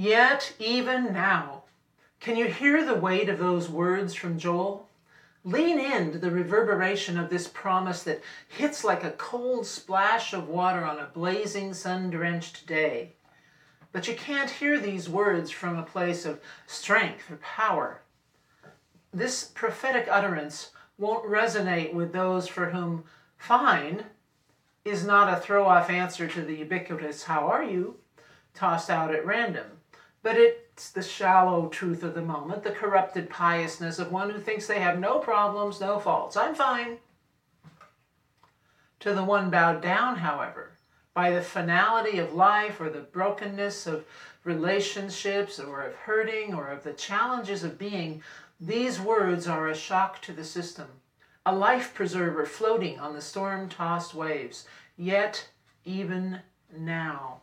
Yet, even now, can you hear the weight of those words from Joel? Lean into the reverberation of this promise that hits like a cold splash of water on a blazing, sun drenched day. But you can't hear these words from a place of strength or power. This prophetic utterance won't resonate with those for whom fine is not a throw off answer to the ubiquitous, How are you? tossed out at random. But it's the shallow truth of the moment, the corrupted piousness of one who thinks they have no problems, no faults. I'm fine. To the one bowed down, however, by the finality of life or the brokenness of relationships or of hurting or of the challenges of being, these words are a shock to the system, a life preserver floating on the storm tossed waves. Yet, even now,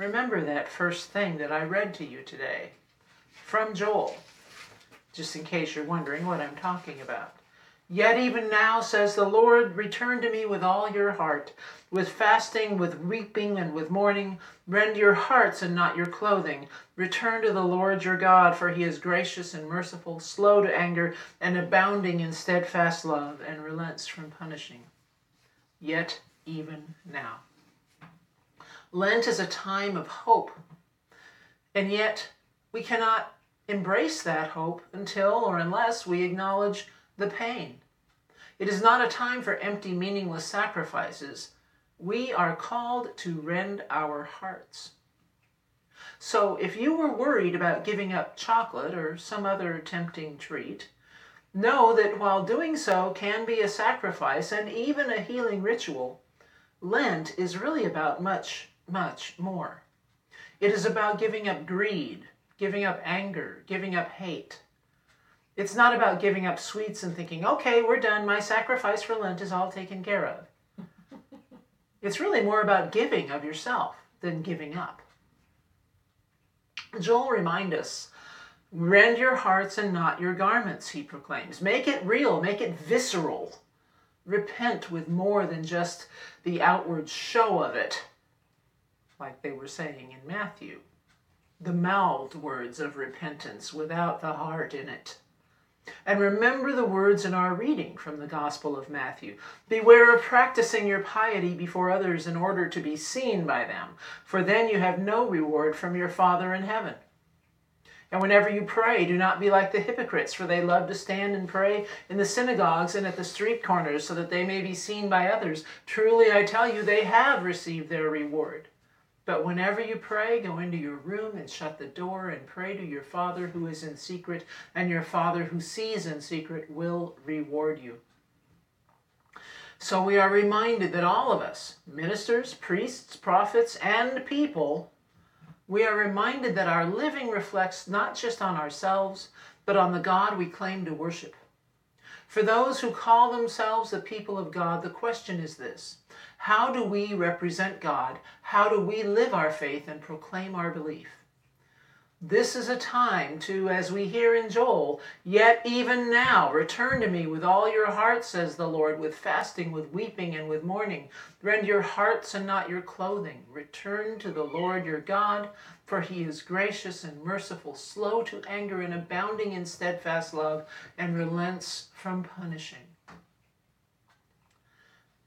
remember that first thing that I read to you today from Joel, just in case you're wondering what I'm talking about. Yet even now, says the Lord, return to me with all your heart, with fasting, with weeping, and with mourning. Rend your hearts and not your clothing. Return to the Lord your God, for he is gracious and merciful, slow to anger, and abounding in steadfast love, and relents from punishing. Yet even now. Lent is a time of hope. And yet, we cannot embrace that hope until or unless we acknowledge the pain. It is not a time for empty, meaningless sacrifices. We are called to rend our hearts. So, if you were worried about giving up chocolate or some other tempting treat, know that while doing so can be a sacrifice and even a healing ritual, Lent is really about much much more. It is about giving up greed, giving up anger, giving up hate. It's not about giving up sweets and thinking, okay, we're done, my sacrifice for Lent is all taken care of. it's really more about giving of yourself than giving up. Joel reminds us rend your hearts and not your garments, he proclaims. Make it real, make it visceral. Repent with more than just the outward show of it like they were saying in Matthew. The mouthed words of repentance without the heart in it. And remember the words in our reading from the Gospel of Matthew Beware of practicing your piety before others in order to be seen by them, for then you have no reward from your Father in heaven. And whenever you pray, do not be like the hypocrites, for they love to stand and pray in the synagogues and at the street corners so that they may be seen by others. Truly, I tell you, they have received their reward. But whenever you pray, go into your room and shut the door and pray to your Father who is in secret, and your Father who sees in secret will reward you. So we are reminded that all of us, ministers, priests, prophets, and people, we are reminded that our living reflects not just on ourselves, but on the God we claim to worship. For those who call themselves the people of God, the question is this how do we represent God? How do we live our faith and proclaim our belief? This is a time to, as we hear in Joel, yet even now, return to me with all your heart, says the Lord, with fasting, with weeping, and with mourning. Rend your hearts and not your clothing. Return to the Lord your God, for he is gracious and merciful, slow to anger, and abounding in steadfast love, and relents from punishing.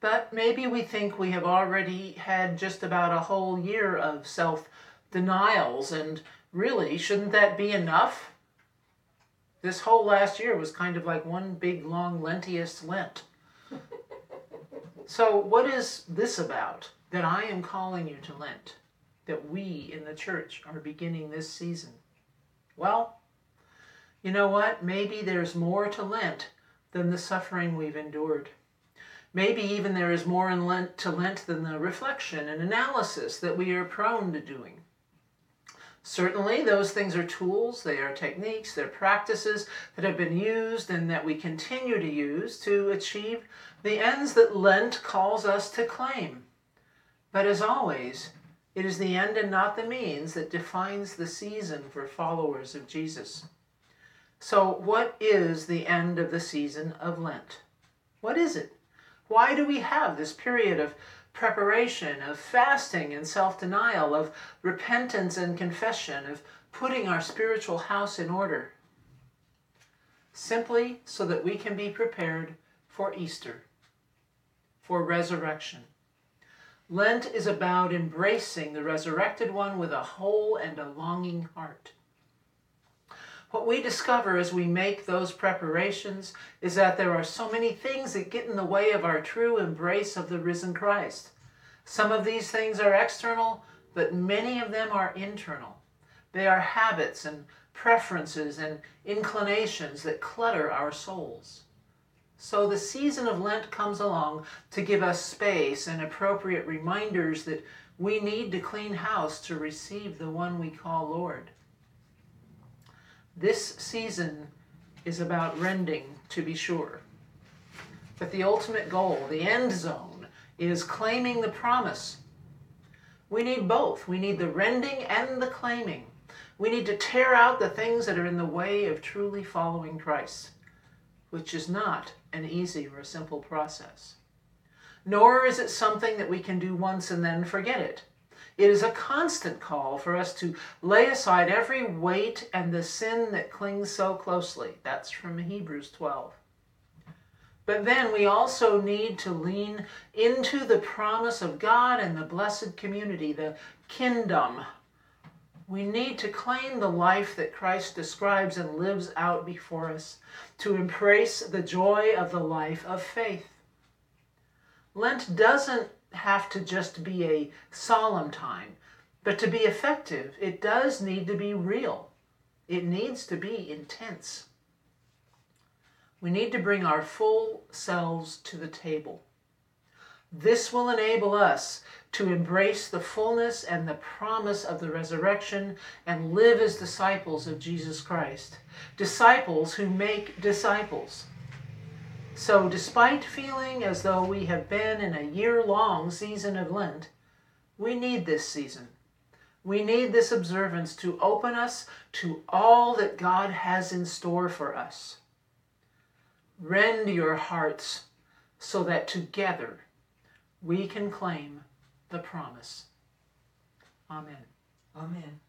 But maybe we think we have already had just about a whole year of self denials, and really, shouldn't that be enough? This whole last year was kind of like one big long Lentius Lent. so, what is this about that I am calling you to Lent? That we in the church are beginning this season? Well, you know what? Maybe there's more to Lent than the suffering we've endured. Maybe even there is more in Lent to Lent than the reflection and analysis that we are prone to doing. Certainly, those things are tools, they are techniques, they're practices that have been used and that we continue to use to achieve the ends that Lent calls us to claim. But as always, it is the end and not the means that defines the season for followers of Jesus. So, what is the end of the season of Lent? What is it? Why do we have this period of preparation, of fasting and self denial, of repentance and confession, of putting our spiritual house in order? Simply so that we can be prepared for Easter, for resurrection. Lent is about embracing the resurrected one with a whole and a longing heart. What we discover as we make those preparations is that there are so many things that get in the way of our true embrace of the risen Christ. Some of these things are external, but many of them are internal. They are habits and preferences and inclinations that clutter our souls. So the season of Lent comes along to give us space and appropriate reminders that we need to clean house to receive the one we call Lord. This season is about rending, to be sure. But the ultimate goal, the end zone, is claiming the promise. We need both. We need the rending and the claiming. We need to tear out the things that are in the way of truly following Christ, which is not an easy or a simple process. Nor is it something that we can do once and then forget it. It is a constant call for us to lay aside every weight and the sin that clings so closely. That's from Hebrews 12. But then we also need to lean into the promise of God and the blessed community, the kingdom we need to claim the life that Christ describes and lives out before us, to embrace the joy of the life of faith. Lent doesn't have to just be a solemn time, but to be effective, it does need to be real. It needs to be intense. We need to bring our full selves to the table. This will enable us to embrace the fullness and the promise of the resurrection and live as disciples of Jesus Christ. Disciples who make disciples. So, despite feeling as though we have been in a year long season of Lent, we need this season. We need this observance to open us to all that God has in store for us. Rend your hearts so that together we can claim the promise. Amen. Amen.